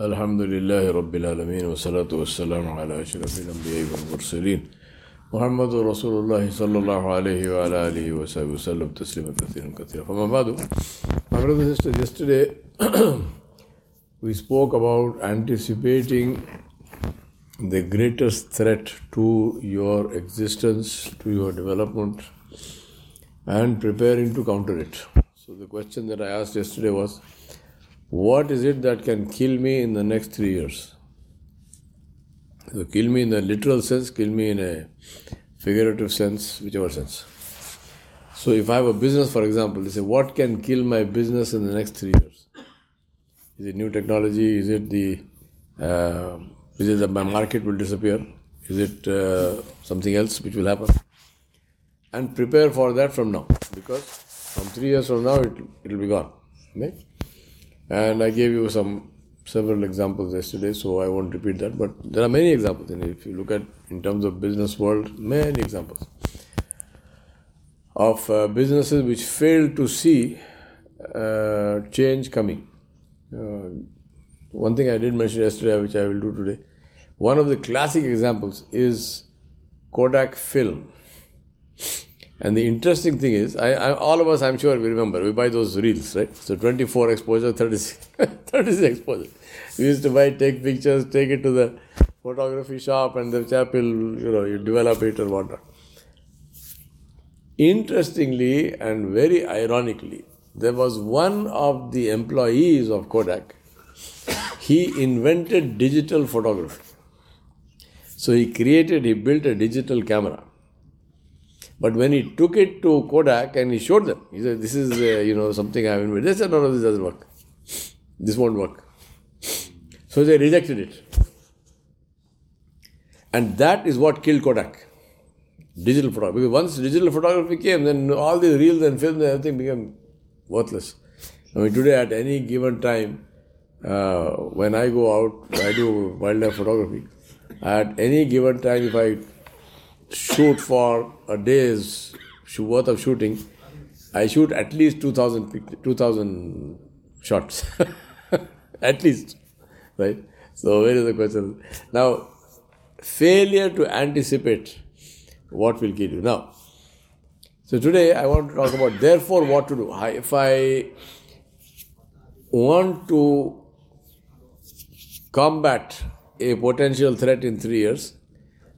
الحمد لله رب العالمين والصلاة والسلام على أشرف الأنبياء والمرسلين محمد رسول الله صلى الله عليه وعلى آله وصحبه وسلم تسليما كثيرا كثيرا فما بعد My brothers and sisters, yesterday we spoke about anticipating the greatest threat to your existence, to your development, and preparing to counter it. So the question that I asked yesterday was, what is it that can kill me in the next three years? So kill me in the literal sense, kill me in a figurative sense, whichever sense. So if I have a business, for example, they say, what can kill my business in the next three years? Is it new technology? Is it the uh, is it that my market will disappear? Is it uh, something else which will happen? And prepare for that from now, because from three years from now it will be gone. Right? And I gave you some several examples yesterday, so I won't repeat that. But there are many examples, and if you look at in terms of business world, many examples of uh, businesses which failed to see uh, change coming. Uh, one thing I did mention yesterday, which I will do today, one of the classic examples is Kodak film. And the interesting thing is, I, I, all of us, I'm sure, we remember, we buy those reels, right? So 24 exposure, 36, 36 exposure. We used to buy, take pictures, take it to the photography shop, and the chap will, you know, you develop it or whatnot. Interestingly and very ironically, there was one of the employees of Kodak. He invented digital photography. So he created, he built a digital camera. But when he took it to Kodak and he showed them, he said, "This is uh, you know something I have invented." They said, "No, no, this doesn't work. This won't work." So they rejected it, and that is what killed Kodak digital photography. Because once digital photography came, then all these reels and films and everything became worthless. I mean, today at any given time, uh, when I go out, I do wildlife photography. At any given time, if I shoot for a day's worth of shooting, I shoot at least 2,000 2000 shots. at least. Right? So, where is the question? Now, failure to anticipate what will kill you. Now, so today I want to talk about therefore what to do. If I want to combat a potential threat in three years,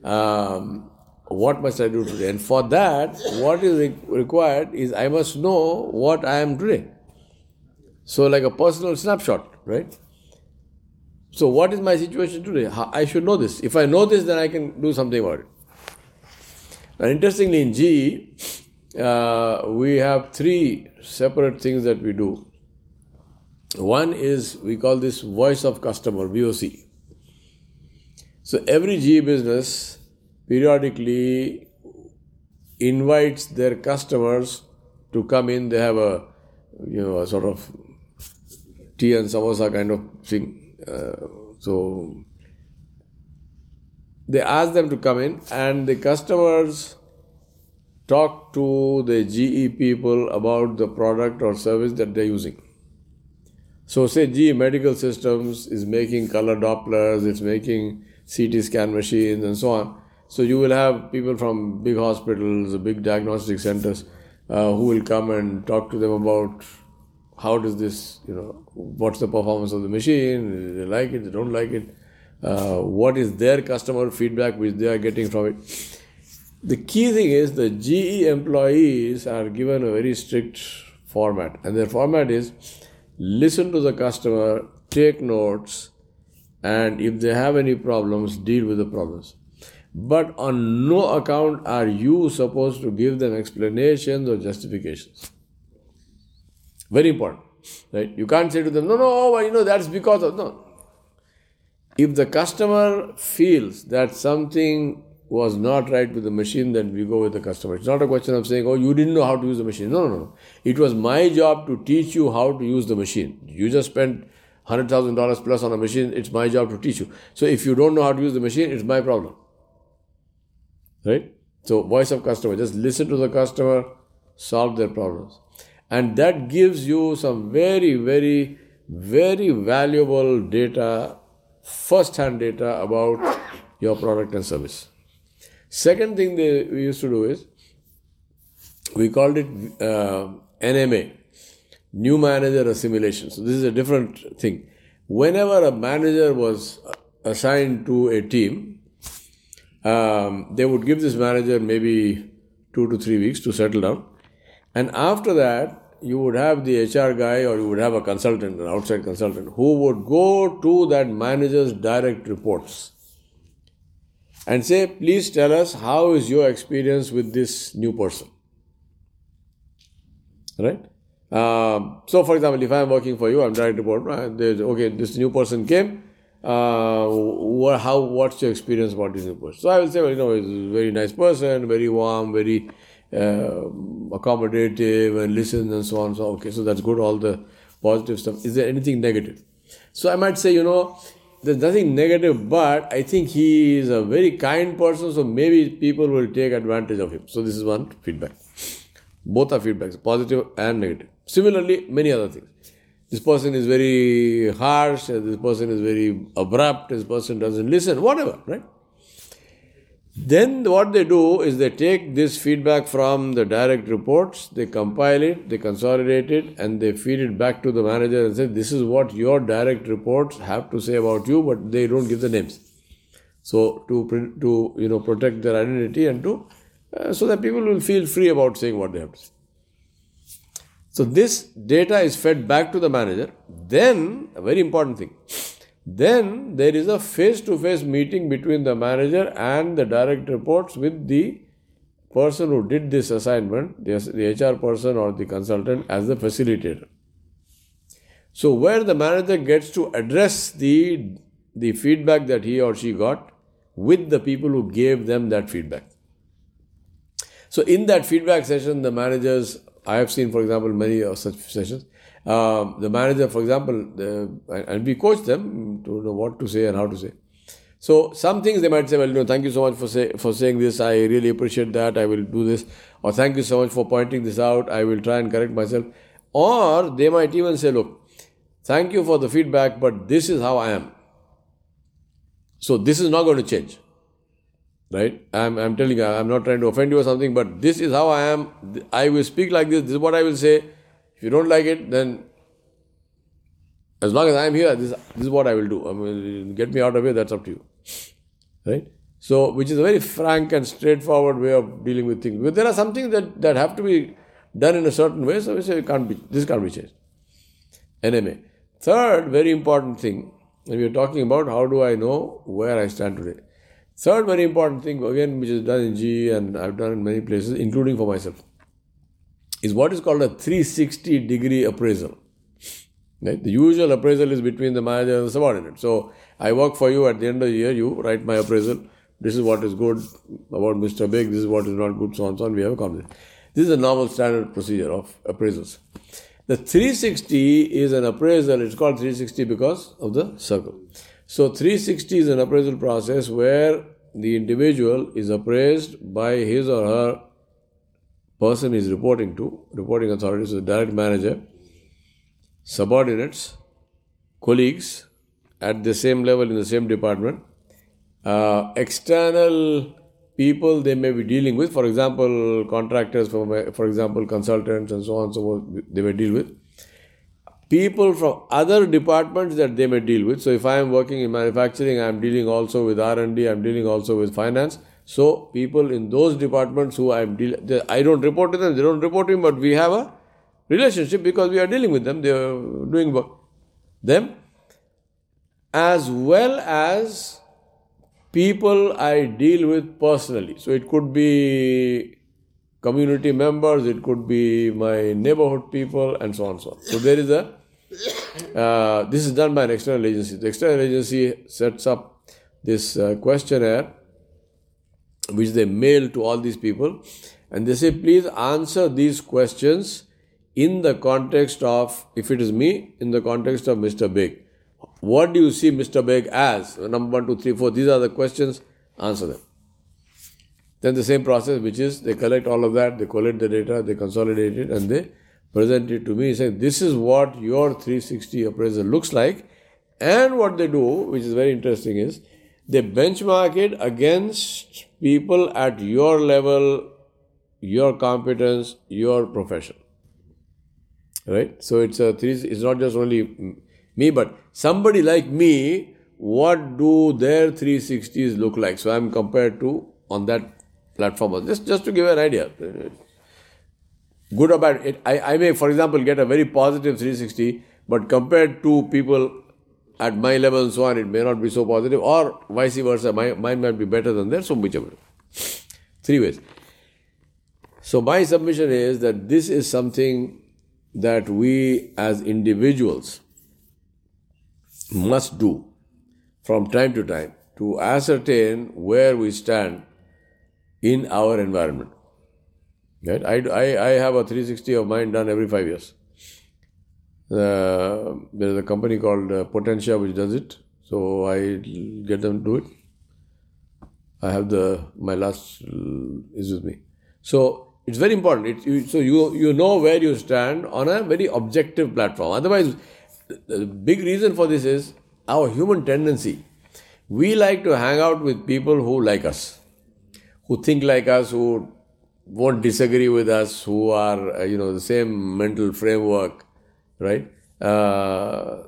um, what must I do today? And for that, what is required is I must know what I am today. So, like a personal snapshot, right? So, what is my situation today? I should know this. If I know this, then I can do something about it. Now, interestingly, in GE, uh, we have three separate things that we do. One is we call this voice of customer, VOC. So, every GE business periodically invites their customers to come in. They have a you know a sort of tea and samosa kind of thing. Uh, so they ask them to come in, and the customers talk to the GE people about the product or service that they're using. So, say GE Medical Systems is making color Dopplers, it's making CT scan machines, and so on. So, you will have people from big hospitals, big diagnostic centers, uh, who will come and talk to them about how does this, you know, what's the performance of the machine, they like it, they don't like it uh, what is their customer feedback which they are getting from it. The key thing is the GE employees are given a very strict format, and their format is listen to the customer, take notes, and if they have any problems, deal with the problems. But on no account are you supposed to give them explanations or justifications. Very important, right? You can't say to them, no, no, oh, well, you know, that's because of, no, if the customer feels that something was not right with the machine, then we go with the customer. It's not a question of saying, oh, you didn't know how to use the machine. No, no, no. It was my job to teach you how to use the machine. You just spent $100,000 plus on a machine, it's my job to teach you. So if you don't know how to use the machine, it's my problem. Right? So, voice of customer, just listen to the customer, solve their problems. And that gives you some very, very very valuable data, first hand data about your product and service. Second thing they, we used to do is we called it uh, NMA, New Manager Assimilation. So, this is a different thing. Whenever a manager was assigned to a team, um, they would give this manager maybe two to three weeks to settle down. And after that, you would have the HR guy or you would have a consultant, an outside consultant, who would go to that manager's direct reports and say, please tell us how is your experience with this new person. Right? Um, so, for example, if I am working for you, I'm direct report. Uh, okay, this new person came. Uh, what, how? What's your experience about this person? So I will say, well, you know, he's a very nice person, very warm, very uh, accommodative, and listens and so on. So okay, so that's good. All the positive stuff. Is there anything negative? So I might say, you know, there's nothing negative, but I think he is a very kind person, so maybe people will take advantage of him. So this is one feedback. Both are feedbacks, positive and negative. Similarly, many other things. This person is very harsh, this person is very abrupt, this person doesn't listen, whatever, right? Then what they do is they take this feedback from the direct reports, they compile it, they consolidate it, and they feed it back to the manager and say, This is what your direct reports have to say about you, but they don't give the names. So to to you know protect their identity and to uh, so that people will feel free about saying what they have to say. So this data is fed back to the manager. Then a very important thing then there is a face to face meeting between the manager and the direct reports with the person who did this assignment, the, HR person or the consultant, as the facilitator. So, where the manager gets to address the, the feedback that he or she got with the people who gave them that feedback. So, in that feedback session, the managers, I have seen, for example, many of such sessions, uh, the manager, for example, and we coach them to know what to say and how to say. So some things they might say, well, you know, thank you so much for say, for saying this. I really appreciate that. I will do this. Or thank you so much for pointing this out. I will try and correct myself. Or they might even say, look, thank you for the feedback, but this is how I am. So this is not going to change. Right? I'm, I'm telling you, I'm not trying to offend you or something, but this is how I am. I will speak like this. This is what I will say. If you don't like it, then as long as I am here, this, this is what I will do. I mean, get me out of here, that's up to you. Right? So, which is a very frank and straightforward way of dealing with things. But there are some things that, that have to be done in a certain way, so we say can't be, this can't be changed. NMA. Third, very important thing, and we are talking about how do I know where I stand today. Third, very important thing, again, which is done in GE and I've done in many places, including for myself is what is called a 360 degree appraisal. Right? The usual appraisal is between the manager and the subordinate. So I work for you at the end of the year, you write my appraisal. This is what is good about Mr. Baig, this is what is not good, so on, so on. We have a conversation. This is a normal standard procedure of appraisals. The 360 is an appraisal, it's called 360 because of the circle. So 360 is an appraisal process where the individual is appraised by his or her person is reporting to, reporting authorities, the direct manager, subordinates, colleagues at the same level in the same department, uh, external people they may be dealing with, for example, contractors, for, for example, consultants and so on, and so forth, they may deal with. People from other departments that they may deal with. So, if I am working in manufacturing, I am dealing also with R and D. I am dealing also with finance. So people in those departments who I'm dealing, I don't report to them, they don't report to me, but we have a relationship because we are dealing with them. They are doing work. Them, as well as people I deal with personally. So it could be community members, it could be my neighborhood people, and so on and so on. So there is a uh, this is done by an external agency. The external agency sets up this uh, questionnaire which they mail to all these people and they say please answer these questions in the context of if it is me in the context of mr Baig what do you see mr Baig as number one two three four these are the questions answer them then the same process which is they collect all of that they collect the data they consolidate it and they present it to me, saying, This is what your 360 appraisal looks like. And what they do, which is very interesting, is they benchmark it against people at your level, your competence, your profession. Right? So it's a three, it's not just only me, but somebody like me, what do their 360s look like? So I'm compared to on that platform. Just, just to give an idea. Good or bad. It, I, I may, for example, get a very positive 360, but compared to people at my level and so on, it may not be so positive, or vice versa, my, mine might be better than theirs, so whichever. Three ways. So, my submission is that this is something that we as individuals must do from time to time to ascertain where we stand in our environment. Right? I, I, I have a 360 of mine done every five years. Uh, there is a company called uh, Potentia which does it, so I get them to do it. I have the my last uh, is with me. So it's very important. It, you, so you you know where you stand on a very objective platform. Otherwise, the big reason for this is our human tendency. We like to hang out with people who like us, who think like us, who won't disagree with us, who are, uh, you know, the same mental framework, right? Uh,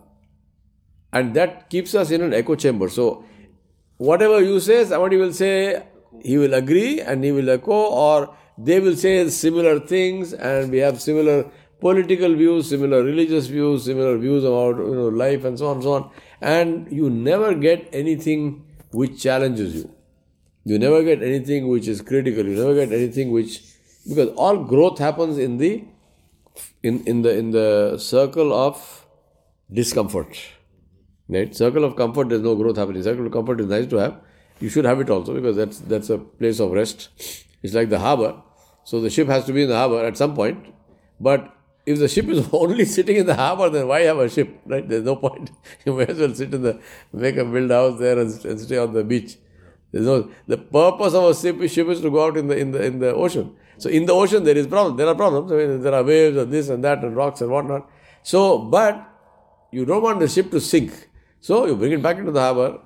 and that keeps us in an echo chamber. So, whatever you say, somebody will say, he will agree and he will echo, or they will say similar things, and we have similar political views, similar religious views, similar views about you know life and so on and so on. And you never get anything which challenges you. You never get anything which is critical. You never get anything which because all growth happens in the in, in the in the circle of discomfort. Right? Circle of comfort, there's no growth happening. Circle of comfort is nice to have. You should have it also because that's that's a place of rest. It's like the harbor. So the ship has to be in the harbor at some point. But if the ship is only sitting in the harbor, then why have a ship? Right? There's no point. You may as well sit in the make a build house there and, and stay on the beach. There's no the purpose of a ship, ship is to go out in the in the in the ocean. So in the ocean there is problem. There are problems. I mean, there are waves and this and that and rocks and whatnot. So, but you don't want the ship to sink. So you bring it back into the harbor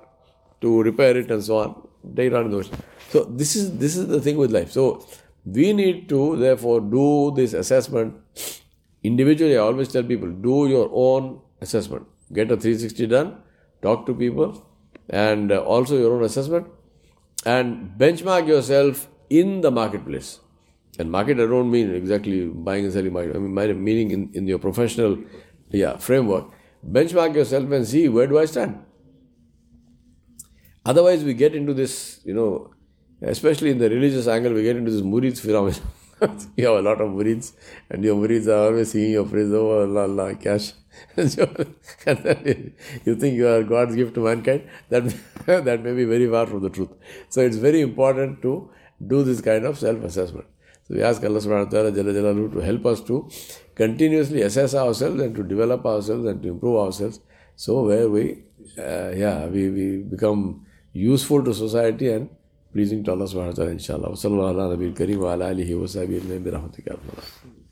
to repair it and so on. Take it out in the ocean. So this is this is the thing with life. So we need to therefore do this assessment Individually, I always tell people do your own assessment. Get a 360 done, talk to people, and uh, also your own assessment, and benchmark yourself in the marketplace. And market, I don't mean exactly buying and selling market. I mean, meaning in, in your professional yeah, framework. Benchmark yourself and see where do I stand. Otherwise, we get into this, you know, especially in the religious angle, we get into this murid phenomenon. you have a lot of murids, and your murids are always seeing your praise, oh Allah, Allah, cash. you think you are God's gift to mankind, that, that may be very far from the truth. So it's very important to do this kind of self assessment. So we ask Allah subhanahu wa ta'ala to help us to continuously assess ourselves and to develop ourselves and to improve ourselves. So where we, uh, yeah, we, we become useful to society and pleasing please انٹولہ ان شاء اللہ وسلم اللہ نبی کریم اللہ علیہ و صحیح